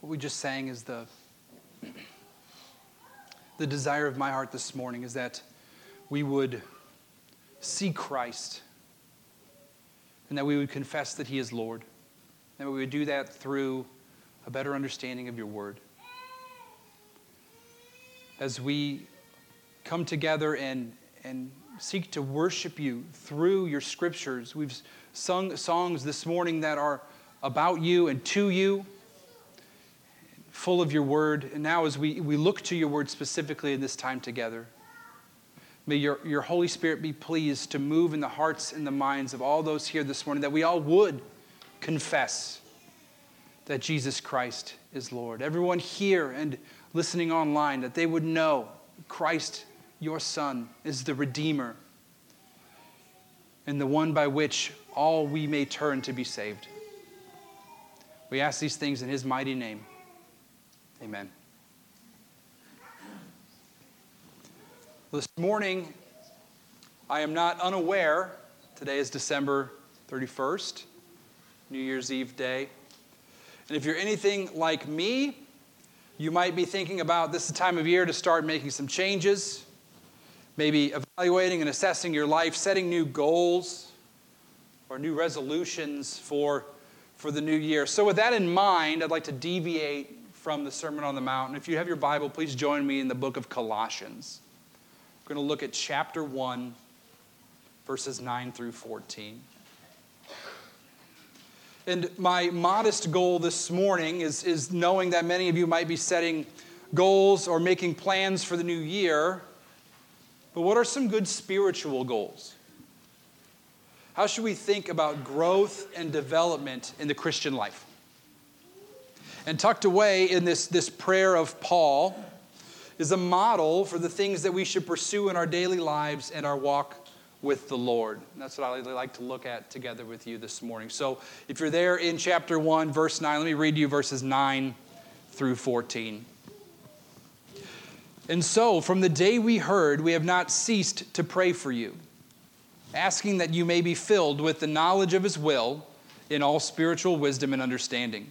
What we just sang is the, the desire of my heart this morning is that we would see Christ and that we would confess that He is Lord. And we would do that through a better understanding of your word. As we come together and, and seek to worship you through your scriptures, we've sung songs this morning that are about you and to you full of your word. And now, as we, we look to your word specifically in this time together, may your, your Holy Spirit be pleased to move in the hearts and the minds of all those here this morning, that we all would confess that Jesus Christ is Lord. Everyone here and listening online, that they would know Christ, your Son, is the Redeemer and the one by which all we may turn to be saved. We ask these things in His mighty name. Amen. This morning, I am not unaware, today is December 31st, New Year's Eve day. And if you're anything like me, you might be thinking about this time of year to start making some changes, maybe evaluating and assessing your life, setting new goals or new resolutions for, for the new year. So, with that in mind, I'd like to deviate from the Sermon on the Mount. And if you have your Bible, please join me in the book of Colossians. We're going to look at chapter 1, verses 9 through 14. And my modest goal this morning is, is knowing that many of you might be setting goals or making plans for the new year. But what are some good spiritual goals? How should we think about growth and development in the Christian life? And tucked away in this, this prayer of Paul is a model for the things that we should pursue in our daily lives and our walk with the Lord. And that's what I'd like to look at together with you this morning. So if you're there in chapter 1, verse 9, let me read you verses 9 through 14. And so, from the day we heard, we have not ceased to pray for you, asking that you may be filled with the knowledge of His will in all spiritual wisdom and understanding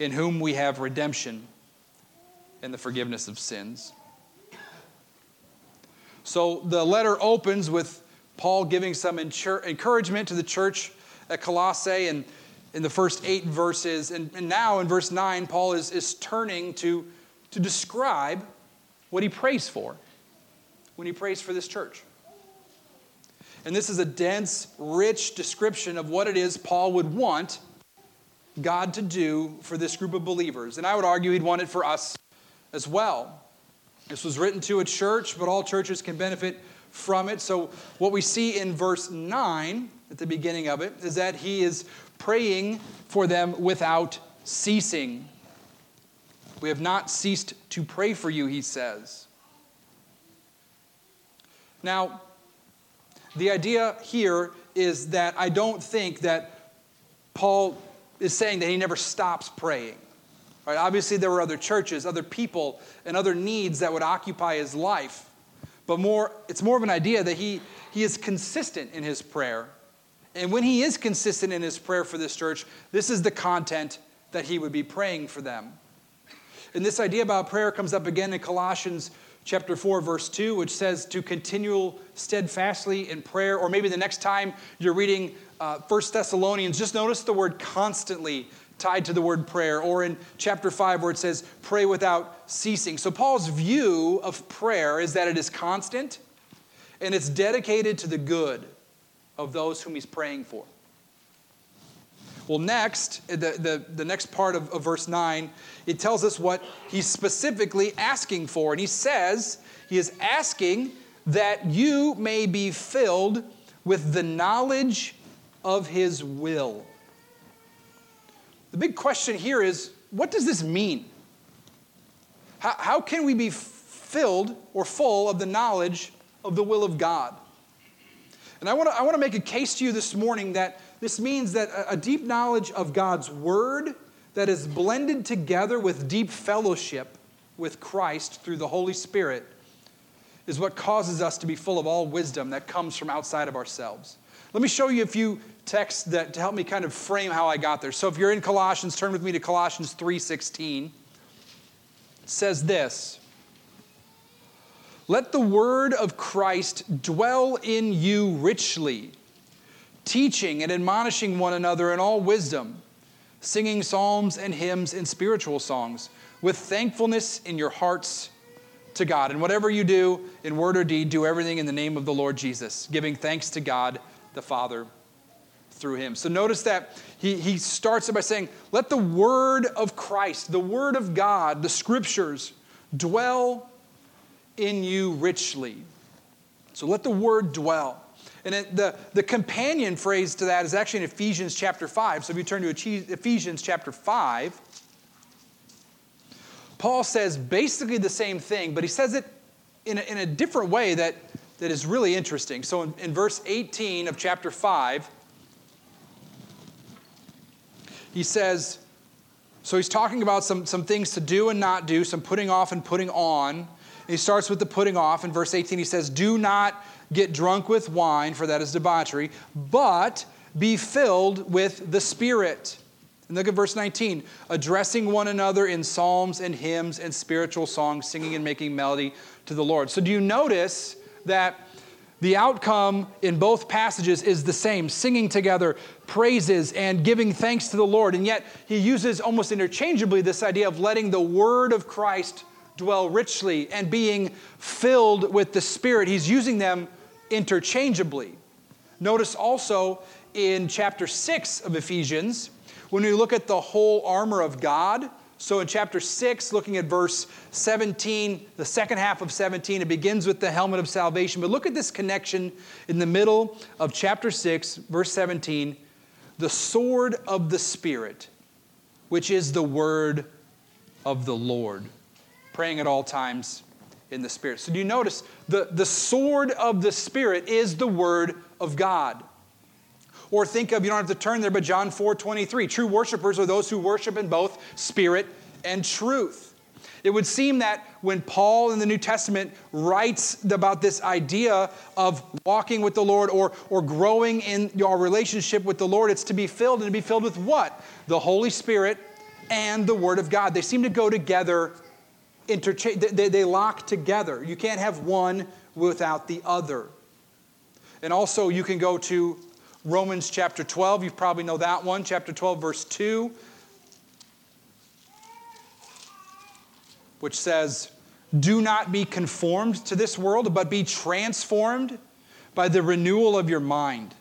in whom we have redemption and the forgiveness of sins. So the letter opens with Paul giving some encouragement to the church at Colossae and in the first eight verses. And, and now in verse 9, Paul is, is turning to, to describe what he prays for when he prays for this church. And this is a dense, rich description of what it is Paul would want God to do for this group of believers. And I would argue he'd want it for us as well. This was written to a church, but all churches can benefit from it. So, what we see in verse 9 at the beginning of it is that he is praying for them without ceasing. We have not ceased to pray for you, he says. Now, the idea here is that I don't think that Paul is saying that he never stops praying. Right? Obviously, there were other churches, other people, and other needs that would occupy his life. But more, it's more of an idea that he, he is consistent in his prayer. And when he is consistent in his prayer for this church, this is the content that he would be praying for them. And this idea about prayer comes up again in Colossians chapter 4 verse 2 which says to continue steadfastly in prayer or maybe the next time you're reading uh, 1 Thessalonians, just notice the word constantly tied to the word prayer, or in chapter 5 where it says pray without ceasing. So, Paul's view of prayer is that it is constant and it's dedicated to the good of those whom he's praying for. Well, next, the, the, the next part of, of verse 9, it tells us what he's specifically asking for. And he says, he is asking that you may be filled with the knowledge of his will. The big question here is what does this mean? How, how can we be filled or full of the knowledge of the will of God? And I want to I wanna make a case to you this morning that this means that a, deep knowledge of God's word that is blended together with deep fellowship with Christ through the Holy Spirit is what causes us to be full of all wisdom that comes from outside of ourselves. Let me show you a few texts that to help me kind of frame how I got there. So if you're in Colossians, turn with me to Colossians 3:16. It says this: Let the word of Christ dwell in you richly, teaching and admonishing one another in all wisdom, singing psalms and hymns and spiritual songs with thankfulness in your hearts to God. And whatever you do in word or deed, do everything in the name of the Lord Jesus, giving thanks to God the Father through him. So notice that he, he starts it by saying, Let the word of Christ, the word of God, the scriptures, dwell in you richly. So let the word dwell. And it, the, the companion phrase to that is actually in Ephesians chapter 5. So if you turn to Ephesians chapter 5, Paul says basically the same thing, but he says it in a, in a different way that, that is really interesting. So in, in verse 18 of chapter 5, he says, so he's talking about some, some things to do and not do, some putting off and putting on. And he starts with the putting off. In verse 18, he says, Do not get drunk with wine, for that is debauchery, but be filled with the Spirit and look at verse 19 addressing one another in psalms and hymns and spiritual songs, singing and making melody to the Lord. So, do you notice that the outcome in both passages is the same singing together, praises, and giving thanks to the Lord? And yet, he uses almost interchangeably this idea of letting the word of Christ dwell richly and being filled with the Spirit. He's using them interchangeably. Notice also in chapter 6 of Ephesians, when we look at the whole armor of God, so in chapter 6, looking at verse 17, the second half of 17, it begins with the helmet of salvation. But look at this connection in the middle of chapter 6, verse 17 the sword of the Spirit, which is the word of the Lord. Praying at all times in the Spirit. So do you notice the, the sword of the Spirit is the word of God? Or think of, you don't have to turn there, but John 4 23. True worshipers are those who worship in both spirit and truth. It would seem that when Paul in the New Testament writes about this idea of walking with the Lord or, or growing in your relationship with the Lord, it's to be filled and to be filled with what? The Holy Spirit and the Word of God. They seem to go together, interchange, they, they lock together. You can't have one without the other. And also, you can go to Romans chapter 12, you probably know that one, chapter 12, verse 2, which says, Do not be conformed to this world, but be transformed by the renewal of your mind,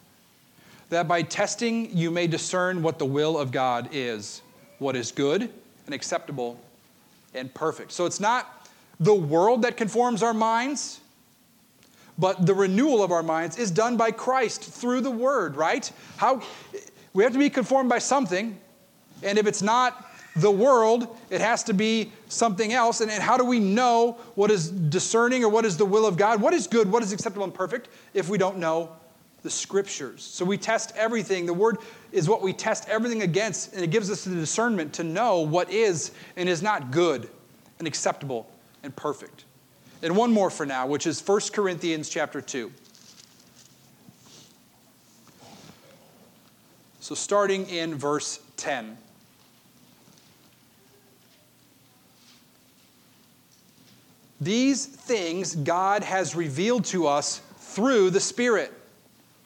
that by testing you may discern what the will of God is, what is good and acceptable and perfect. So it's not the world that conforms our minds but the renewal of our minds is done by Christ through the word, right? How we have to be conformed by something, and if it's not the world, it has to be something else. And, and how do we know what is discerning or what is the will of God? What is good, what is acceptable and perfect if we don't know the scriptures? So we test everything. The word is what we test everything against, and it gives us the discernment to know what is and is not good and acceptable and perfect. And one more for now, which is 1 Corinthians chapter 2. So starting in verse 10. These things God has revealed to us through the Spirit.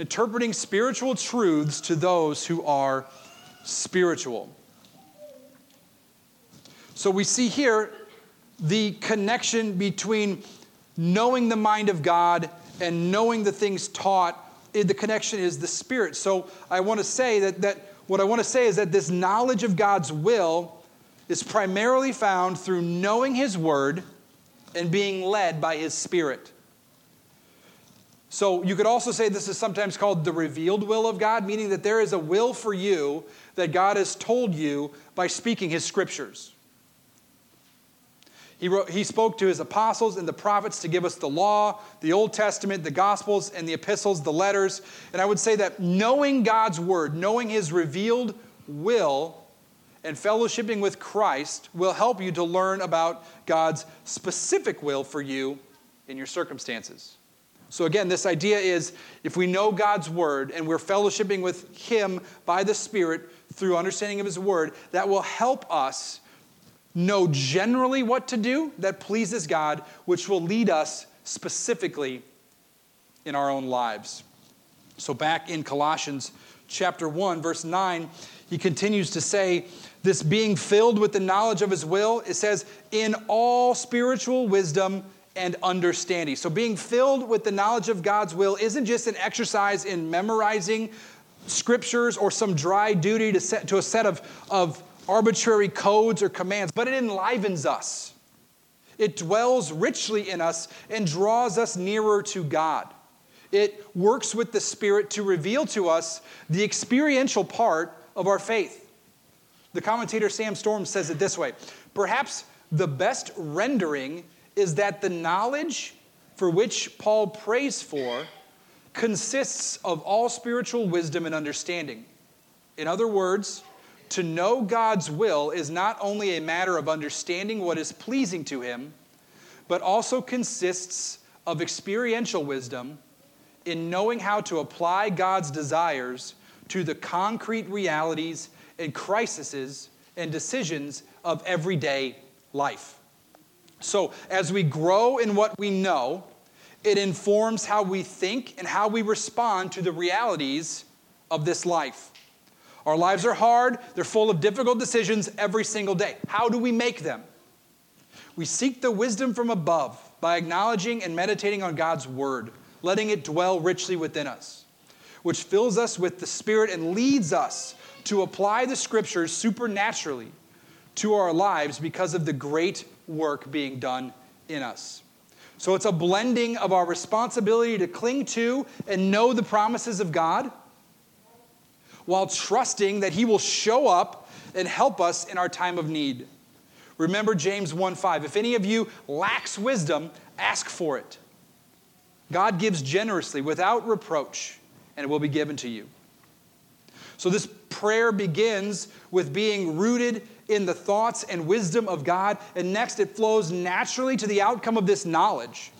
interpreting spiritual truths to those who are spiritual. So we see here the connection between knowing the mind of God and knowing the things taught. The connection is the Spirit. So I want to say that, that what I want to say is that this knowledge of God's will is primarily found through knowing His Word and being led by His Spirit. So you could also say this is sometimes called the revealed will of God, meaning that there is a will for you that God has told you by speaking his scriptures. He, wrote, he spoke to his apostles and the prophets to give us the law, the Old Testament, the Gospels, and the epistles, the letters. And I would say that knowing God's word, knowing his revealed will, and fellowshipping with Christ will help you to learn about God's specific will for you in your circumstances. So, again, this idea is if we know God's word and we're fellowshipping with Him by the Spirit through understanding of His word, that will help us know generally what to do that pleases God, which will lead us specifically in our own lives. So, back in Colossians chapter 1, verse 9, he continues to say, This being filled with the knowledge of His will, it says, in all spiritual wisdom and understanding. So, being filled with the knowledge of God's will isn't just an exercise in memorizing scriptures or some dry duty to, set, to a set of, of arbitrary codes or commands, but it enlivens us. It dwells richly in us and draws us nearer to God. It works with the Spirit to reveal to us the experiential part of our faith. The commentator Sam Storm says it this way Perhaps the best rendering is that the knowledge for which Paul prays for consists of all spiritual wisdom and understanding. In other words, to know God's will is not only a matter of understanding what is pleasing to Him, but also consists of experiential wisdom in knowing how to apply God's desires to the concrete realities and crises and decisions of everyday life. So, as we grow in what we know, it informs how we think and how we respond to the realities of this life. Our lives are hard, they're full of difficult decisions every single day. How do we make them? We seek the wisdom from above by acknowledging and meditating on God's word, letting it dwell richly within us, which fills us with the Spirit and leads us to apply the scriptures supernaturally to our lives because of the great work being done in us. So it's a blending of our responsibility to cling to and know the promises of God while trusting that He will show up and help us in our time of need. Remember James 1 5. If any of you lacks wisdom, ask for it. God gives generously without reproach, and it will be given to you. So, this prayer begins with being rooted in the thoughts and wisdom of God. And next, it flows naturally to the outcome of this knowledge,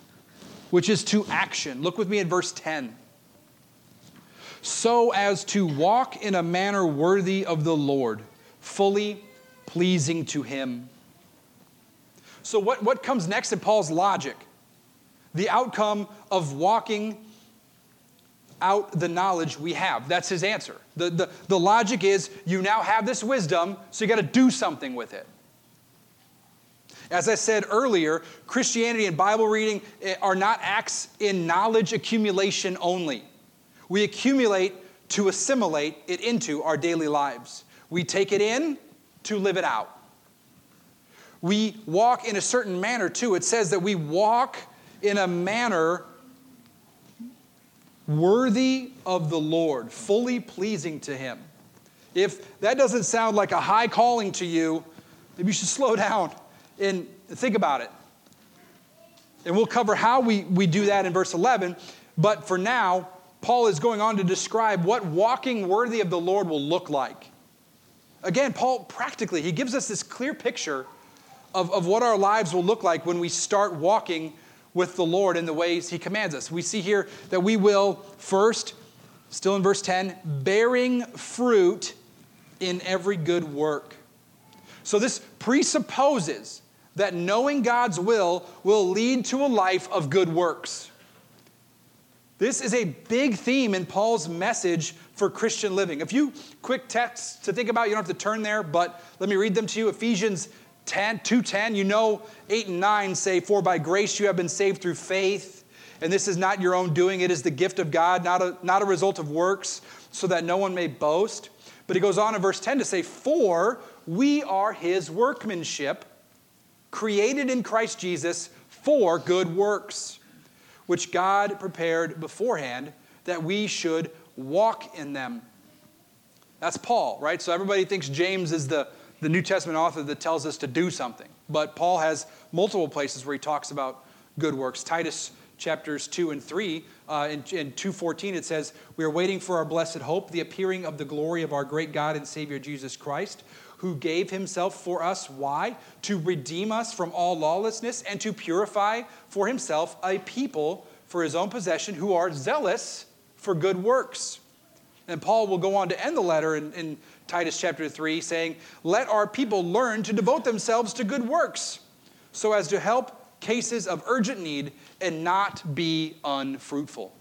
which is to action. Look with me at verse 10. So as to walk in a manner worthy of the Lord, fully pleasing to Him. So, what, what comes next in Paul's logic? The outcome of walking out the knowledge we have. That's his answer. The, the, the logic is you now have this wisdom, so you got to do something with it. As I said earlier, Christianity and Bible reading eh, are not acts in knowledge accumulation only. We accumulate to assimilate it into our daily lives. We take it in to live it out. We walk in a certain manner too. It says that we walk in a manner worthy of the Lord, fully pleasing to Him. If that doesn't sound like a high calling to you, maybe you should slow down and think about it. And we'll cover how we, we do that in verse 11. But for now, Paul is going on to describe what walking worthy of the Lord will look like. Again, Paul practically, he gives us this clear picture of, of what our lives will look like when we start walking with the Lord in the ways He commands us. We see here that we will first, still in verse 10, bearing fruit in every good work. So this presupposes that knowing God's will will lead to a life of good works. This is a big theme in Paul's message for Christian living. A few quick texts to think about, you don't have to turn there, but let me read them to you. Ephesians 10, 210, you know 8 and 9 say, For by grace you have been saved through faith, and this is not your own doing, it is the gift of God, not a, not a result of works, so that no one may boast. But he goes on in verse 10 to say, For we are his workmanship, created in Christ Jesus for good works, which God prepared beforehand that we should walk in them. That's Paul, right? So everybody thinks James is the, the New Testament author that tells us to do something. But Paul has multiple places where he talks about good works. Titus chapters 2 and 3, uh, in, in 2.14 it says, We are waiting for our blessed hope, the appearing of the glory of our great God and Savior Jesus Christ, who gave himself for us. Why? To redeem us from all lawlessness and to purify for himself a people for his own possession who are zealous for good works. And Paul will go on to end the letter in, in Titus chapter 3, saying, Let our people learn to devote themselves to good works, so as to help cases of urgent need and not be unfruitful.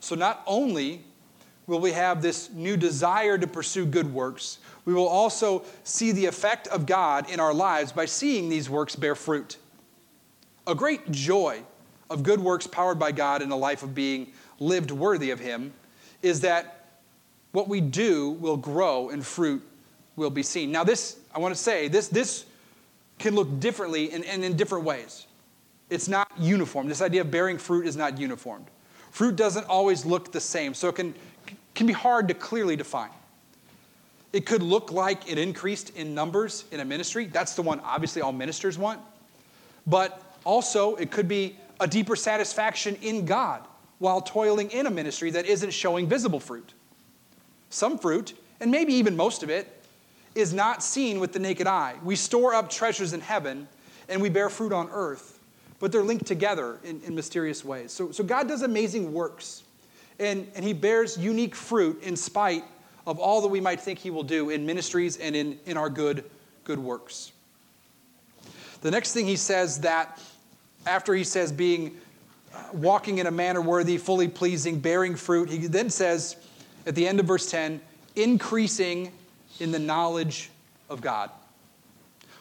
So, not only will we have this new desire to pursue good works, we will also see the effect of God in our lives by seeing these works bear fruit. A great joy of good works powered by God in a life of being lived worthy of Him is that what we do will grow and fruit will be seen. Now, this, I want to say, this, this can look differently and, and in different ways. It's not uniform. This idea of bearing fruit is not uniformed. Fruit doesn't always look the same, so it can, can be hard to clearly define. It could look like it increased in numbers in a ministry. That's the one obviously all ministers want. But also, it could be a deeper satisfaction in God while toiling in a ministry that isn't showing visible fruit. Some fruit, and maybe even most of it, is not seen with the naked eye. We store up treasures in heaven and we bear fruit on earth, but they're linked together in, in mysterious ways. So, so God does amazing works, and, and He bears unique fruit in spite of all that we might think He will do in ministries and in, in our good, good works. The next thing He says that after He says being uh, walking in a manner worthy, fully pleasing, bearing fruit, He then says at the end of verse 10, increasing in the knowledge of God.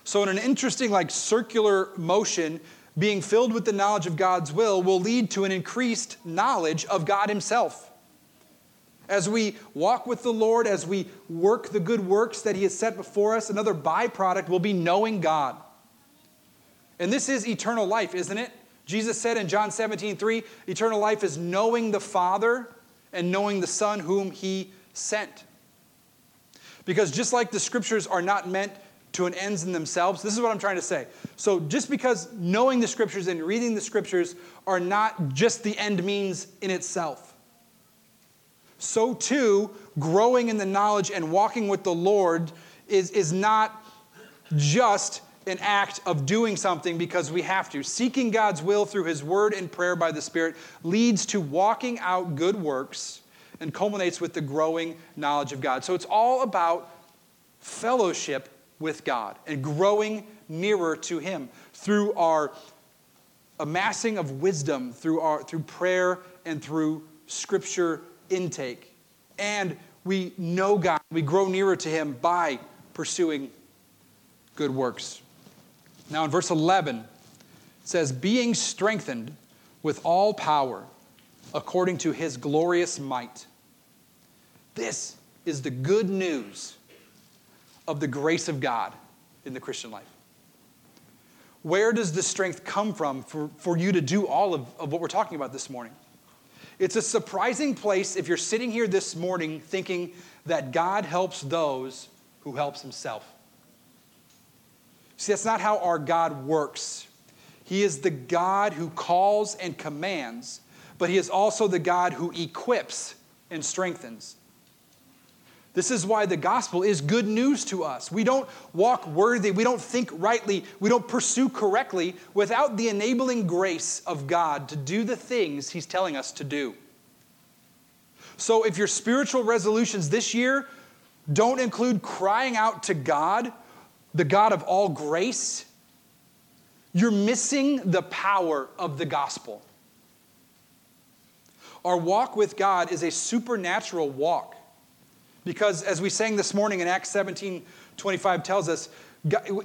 So, in an interesting, like circular motion, being filled with the knowledge of God's will will lead to an increased knowledge of God Himself. As we walk with the Lord, as we work the good works that He has set before us, another byproduct will be knowing God. And this is eternal life, isn't it? Jesus said in John 17, 3, eternal life is knowing the Father and knowing the Son whom He sent. Because just like the scriptures are not meant to an ends in themselves, this is what I'm trying to say. So just because knowing the scriptures and reading the scriptures are not just the end means in itself, so too, growing in the knowledge and walking with the Lord is, is not just an act of doing something because we have to. Seeking God's will through His word and prayer by the Spirit leads to walking out good works and culminates with the growing knowledge of God. So it's all about fellowship with God and growing nearer to Him through our amassing of wisdom, through, our, through prayer, and through scripture intake. And we know God, we grow nearer to Him by pursuing good works. Now, in verse 11, it says, Being strengthened with all power according to His glorious might this is the good news of the grace of God in the Christian life. Where does the strength come from for, for you to do all of, of what we're talking about this morning? It's a surprising place if you're sitting here this morning thinking that God helps those who helps himself. See, that's not how our God works. He is the God who calls and commands, but he is also the God who equips and strengthens. This is why the gospel is good news to us. We don't walk worthy, we don't think rightly, we don't pursue correctly without the enabling grace of God to do the things He's telling us to do. So if your spiritual resolutions this year don't include crying out to God, the God of all grace, you're missing the power of the gospel. Our walk with God is a supernatural walk. Because as we sang this morning in Acts 17 25 tells us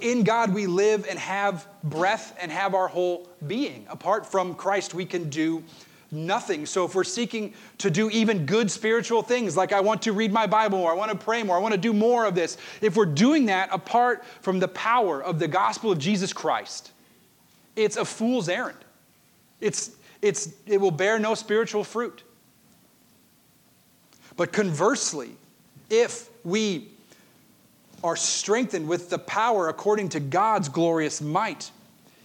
in God we live and have breath and have our whole being. Apart from Christ, we can do nothing. So if we're seeking to do even good spiritual things, like I want to read my Bible more, I want to pray more, I want to do more of this, if we're doing that apart from the power of the gospel of Jesus Christ, it's a fool's errand. It's, it's, it will bear no spiritual fruit. But conversely, if we are strengthened with the power according to God's glorious might,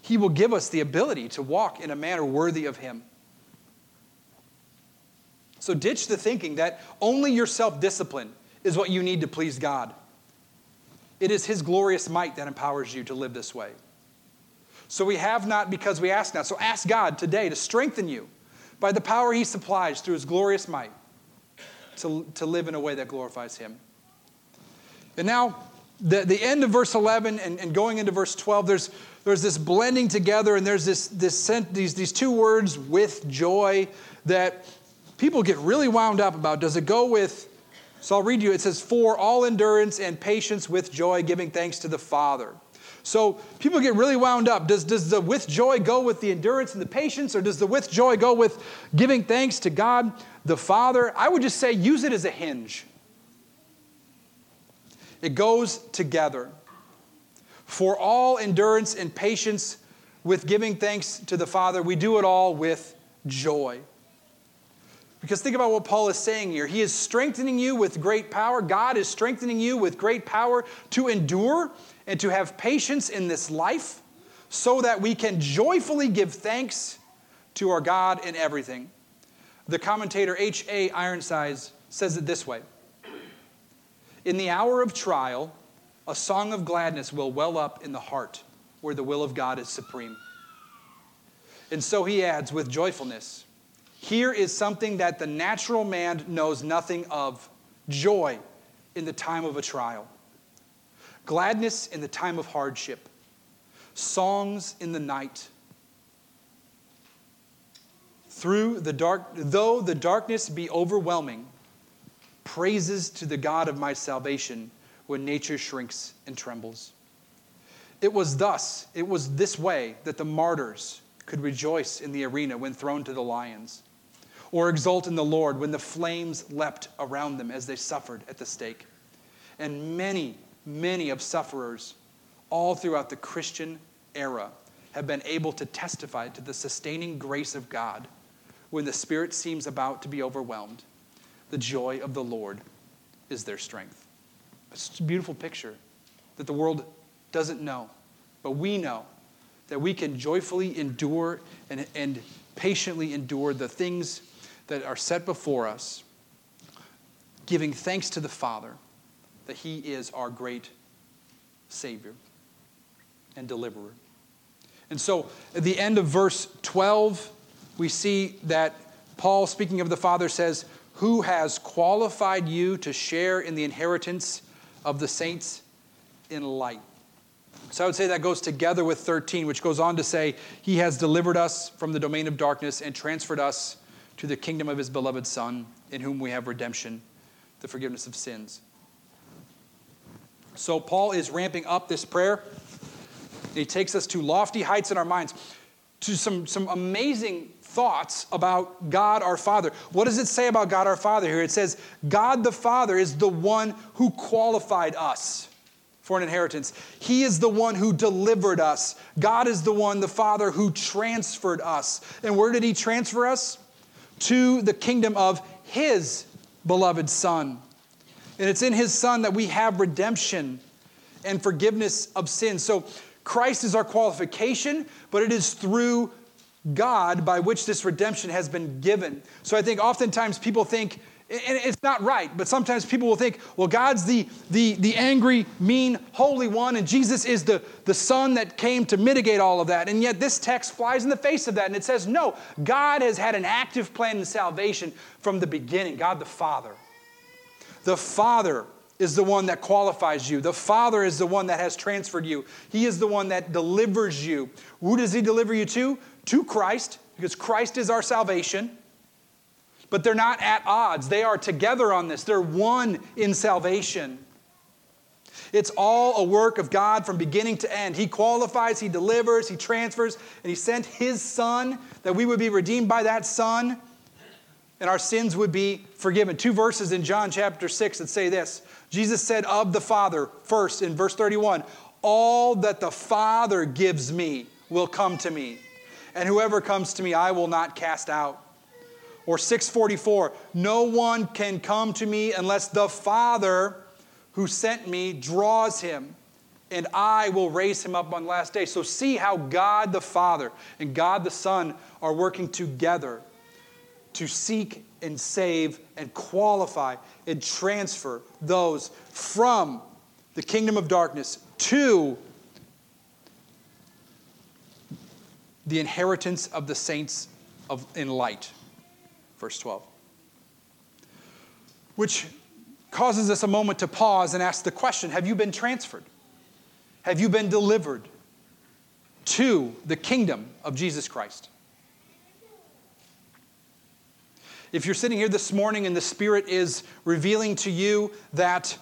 He will give us the ability to walk in a manner worthy of Him. So ditch the thinking that only your self discipline is what you need to please God. It is His glorious might that empowers you to live this way. So we have not because we ask not. So ask God today to strengthen you by the power He supplies through His glorious might to, to live in a way that glorifies Him. And now, the, the end of verse 11 and, and going into verse 12, there's, there's this blending together, and there's this, this sent, these, these two words, with joy, that people get really wound up about. Does it go with, so I'll read you, it says, for all endurance and patience with joy, giving thanks to the Father. So people get really wound up. Does, does the with joy go with the endurance and the patience, or does the with joy go with giving thanks to God the Father? I would just say use it as a hinge. It goes together. For all endurance and patience with giving thanks to the Father, we do it all with joy. Because think about what Paul is saying here. He is strengthening you with great power. God is strengthening you with great power to endure and to have patience in this life so that we can joyfully give thanks to our God in everything. The commentator H.A. Ironsides says it this way In the hour of trial, a song of gladness will well up in the heart where the will of God is supreme. And so he adds, with joyfulness, here is something that the natural man knows nothing of joy in the time of a trial gladness in the time of hardship, songs in the night. Through the dark, though the darkness be overwhelming, praises to the God of my salvation when nature shrinks and trembles. It was thus, it was this way that the martyrs could rejoice in the arena when thrown to the lions, or exult in the Lord when the flames leapt around them as they suffered at the stake. And many many of sufferers all throughout the Christian era have been able to testify to the sustaining grace of God when the Spirit seems about to be overwhelmed. The joy of the Lord is their strength. It's a beautiful picture that the world doesn't know, but we know that we can joyfully endure and, and patiently endure the things that are set before us, giving thanks to the Father that He is our great Savior and deliverer. And so at the end of verse 12, we see that Paul, speaking of the Father, says, Who has qualified you to share in the inheritance of the saints in light? So I would say that goes together with 13, which goes on to say, He has delivered us from the domain of darkness and transferred us to the kingdom of His beloved Son, in whom we have redemption, the forgiveness of sins. So Paul is ramping up this prayer. He takes us to lofty heights in our minds, to some, some amazing thoughts about God our Father. What does it say about God our Father here? It says, God the Father is the one who qualified us for an inheritance. He is the one who delivered us. God is the one, the Father, who transferred us. And where did He transfer us? To the kingdom of His beloved Son. And it's in his Son that we have redemption and forgiveness of sins. So Christ is our qualification, but it is through God by which this redemption has been given. So I think oftentimes people think, and it's not right, but sometimes people will think, well, God's the, the, the angry, mean, holy one, and Jesus is the, the son that came to mitigate all of that. And yet this text flies in the face of that, and it says, no, God has had an active plan in salvation from the beginning, God the Father. The Father is the one that qualifies you. The Father is the one that has transferred you. He is the one that delivers you. Who does He deliver you to? To Christ, because Christ is our salvation. But they're not at odds. They are together on this. They're one in salvation. It's all a work of God from beginning to end. He qualifies, He delivers, He transfers, and He sent His Son that we would be redeemed by that Son and our sins would be forgiven. Two verses in John chapter 6 that say this Jesus said of the Father, first in verse 31, All that the Father gives me will come to me, and whoever comes to me I will not cast out. Or 644, No one can come to me unless the Father who sent me draws him, and I will raise him up on the last day. So see how God the Father and God the Son are working together to seek and save and qualify and transfer those from the kingdom of darkness to the inheritance of the saints of, in light. Verse 12. Which causes us a moment to pause and ask the question Have you been transferred? Have you been delivered to the kingdom of Jesus Christ? If you're sitting here this morning and the Spirit is revealing to you that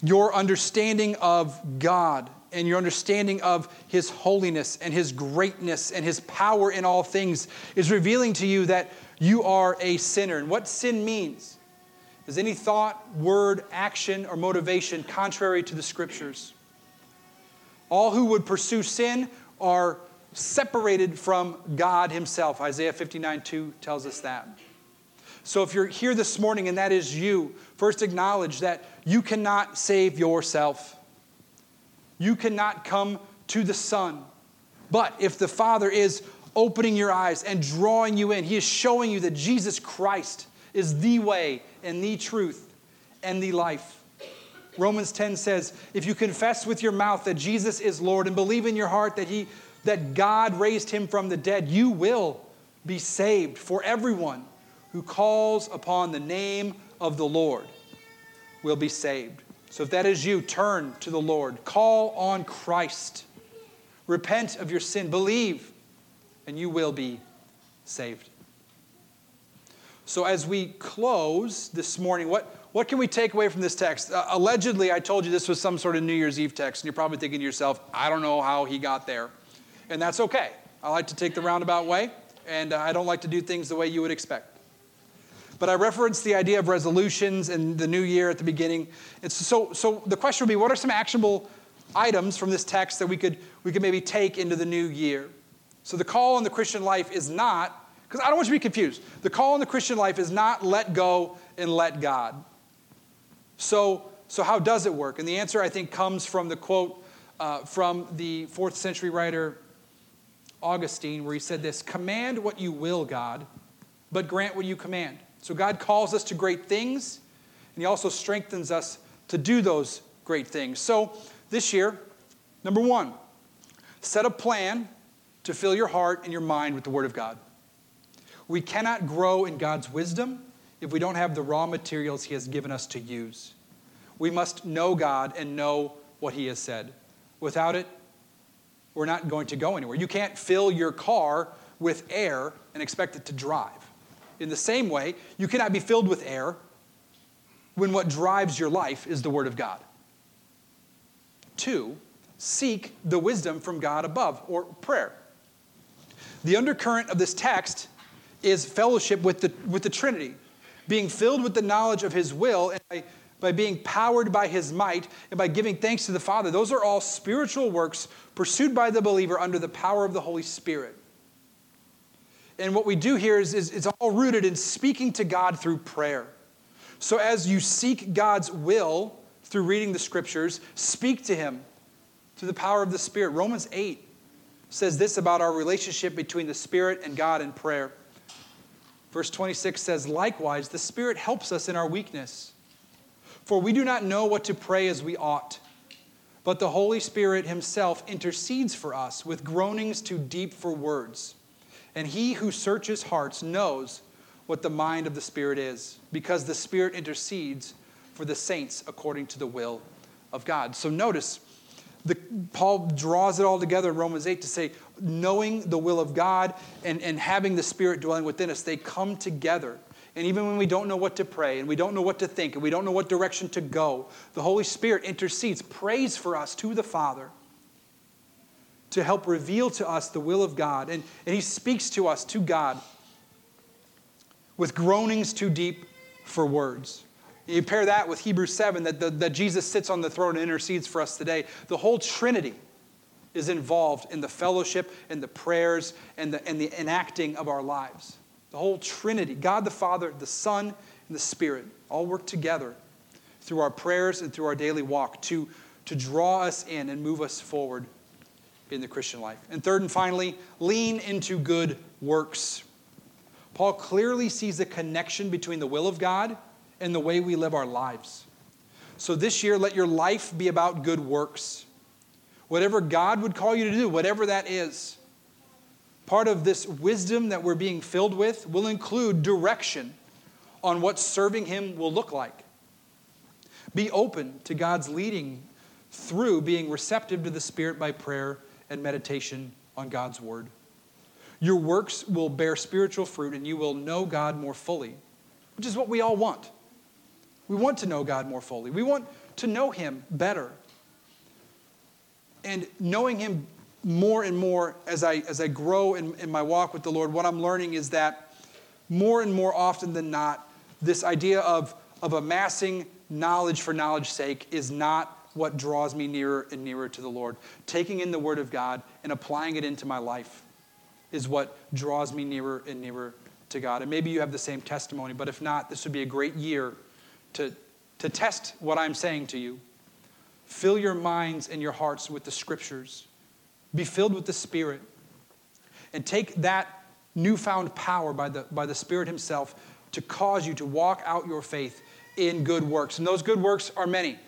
your understanding of God and your understanding of His holiness and His greatness and His power in all things is revealing to you that you are a sinner. And what sin means is any thought, word, action, or motivation contrary to the Scriptures. All who would pursue sin are separated from God Himself. Isaiah 59 2 tells us that. So if you're here this morning and that is you, first acknowledge that you cannot save yourself. You cannot come to the Son. But if the Father is opening your eyes and drawing you in, He is showing you that Jesus Christ is the way and the truth and the life. Romans 10 says, if you confess with your mouth that Jesus is Lord and believe in your heart that, he, that God raised him from the dead, you will be saved for everyone who calls upon the name of the Lord will be saved. So if that is you, turn to the Lord. Call on Christ. Repent of your sin. Believe, and you will be saved. So as we close this morning, what, what can we take away from this text? Uh, allegedly, I told you this was some sort of New Year's Eve text, and you're probably thinking to yourself, I don't know how he got there. And that's okay. I like to take the roundabout way, and uh, I don't like to do things the way you would expect. But I referenced the idea of resolutions and the new year at the beginning. So, so the question would be what are some actionable items from this text that we could, we could maybe take into the new year? So the call on the Christian life is not, because I don't want you to be confused. The call on the Christian life is not let go and let God. So, so how does it work? And the answer, I think, comes from the quote uh, from the fourth century writer Augustine, where he said this Command what you will, God, but grant what you command. So God calls us to great things, and He also strengthens us to do those great things. So this year, number one, set a plan to fill your heart and your mind with the Word of God. We cannot grow in God's wisdom if we don't have the raw materials He has given us to use. We must know God and know what He has said. Without it, we're not going to go anywhere. You can't fill your car with air and expect it to drive. In the same way, you cannot be filled with air when what drives your life is the Word of God. Two, seek the wisdom from God above, or prayer. The undercurrent of this text is fellowship with the, with the Trinity, being filled with the knowledge of His will, and by, by being powered by His might, and by giving thanks to the Father. Those are all spiritual works pursued by the believer under the power of the Holy Spirit. And what we do here is, is it's all rooted in speaking to God through prayer. So as you seek God's will through reading the scriptures, speak to Him through the power of the Spirit. Romans 8 says this about our relationship between the Spirit and God in prayer. Verse 26 says, Likewise, the Spirit helps us in our weakness. For we do not know what to pray as we ought, but the Holy Spirit Himself intercedes for us with groanings too deep for words. And he who searches hearts knows what the mind of the Spirit is, because the Spirit intercedes for the saints according to the will of God. So notice, the, Paul draws it all together in Romans 8 to say, knowing the will of God and, and having the Spirit dwelling within us, they come together And even when we don't know what to pray and we don't know what to think and we don't know what direction to go, the Holy Spirit intercedes, prays for us to the Father to help reveal to us the will of God. And, and He speaks to us, to God, with groanings too deep for words. You pair that with Hebrews 7, that, the, that Jesus sits on the throne and intercedes for us today. The whole Trinity is involved in the fellowship and the prayers and the, and the enacting of our lives. The whole Trinity, God the Father, the Son, and the Spirit, all work together through our prayers and through our daily walk to, to draw us in and move us forward in the Christian life. And third and finally, lean into good works. Paul clearly sees the connection between the will of God and the way we live our lives. So this year, let your life be about good works. Whatever God would call you to do, whatever that is. Part of this wisdom that we're being filled with will include direction on what serving Him will look like. Be open to God's leading through being receptive to the Spirit by prayer and meditation on God's Word. Your works will bear spiritual fruit and you will know God more fully, which is what we all want. We want to know God more fully, we want to know Him better. And knowing Him more and more as I, as I grow in, in my walk with the Lord, what I'm learning is that more and more often than not, this idea of, of amassing knowledge for knowledge's sake is not what draws me nearer and nearer to the Lord. Taking in the Word of God and applying it into my life is what draws me nearer and nearer to God. And maybe you have the same testimony, but if not, this would be a great year to, to test what I'm saying to you. Fill your minds and your hearts with the Scriptures, be filled with the Spirit, and take that newfound power by the, by the Spirit Himself to cause you to walk out your faith in good works. And those good works are many.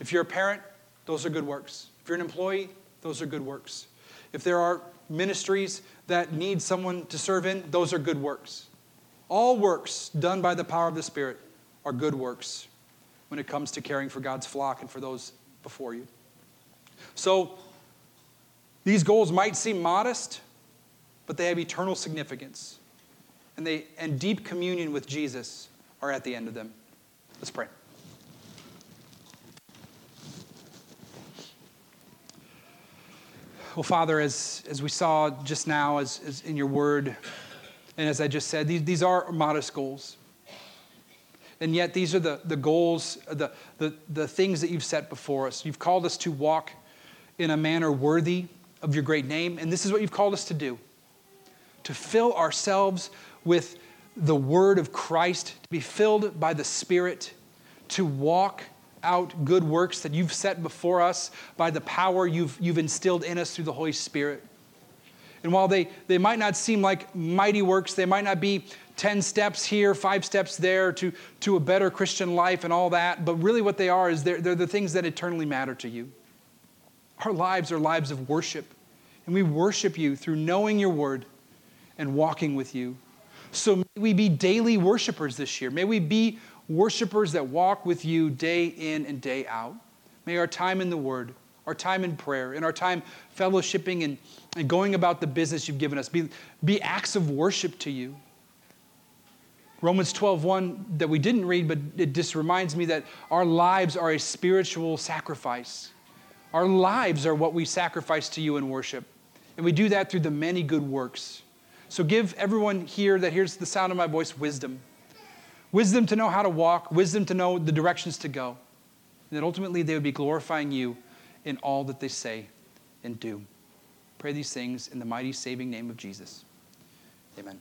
If you're a parent, those are good works. If you're an employee, those are good works. If there are ministries that need someone to serve in, those are good works. All works done by the power of the Spirit are good works when it comes to caring for God's flock and for those before you. So, these goals might seem modest, but they have eternal significance. And, they, and deep communion with Jesus are at the end of them. Let's pray. Well, Father, as, as we saw just now, as, as in your word, and as I just said, these, these are modest goals. And yet, these are the, the goals, the, the, the things that you've set before us. You've called us to walk in a manner worthy of your great name, and this is what you've called us to do to fill ourselves with the word of Christ, to be filled by the Spirit, to walk out good works that you've set before us by the power you've, you've instilled in us through the Holy Spirit. And while they, they might not seem like mighty works, they might not be 10 steps here, five steps there to, to a better Christian life and all that, but really what they are is they're, they're the things that eternally matter to you. Our lives are lives of worship, and we worship you through knowing your word and walking with you. So may we be daily worshipers this year. May we be worshipers that walk with you day in and day out. May our time in the Word, our time in prayer, and our time fellowshipping and, and going about the business you've given us be, be acts of worship to you. Romans 12:1 that we didn't read, but it just reminds me that our lives are a spiritual sacrifice. Our lives are what we sacrifice to you in worship. And we do that through the many good works. So give everyone here that hears the sound of my voice wisdom wisdom to know how to walk, wisdom to know the directions to go. And that ultimately they would be glorifying you in all that they say and do. Pray these things in the mighty saving name of Jesus. Amen.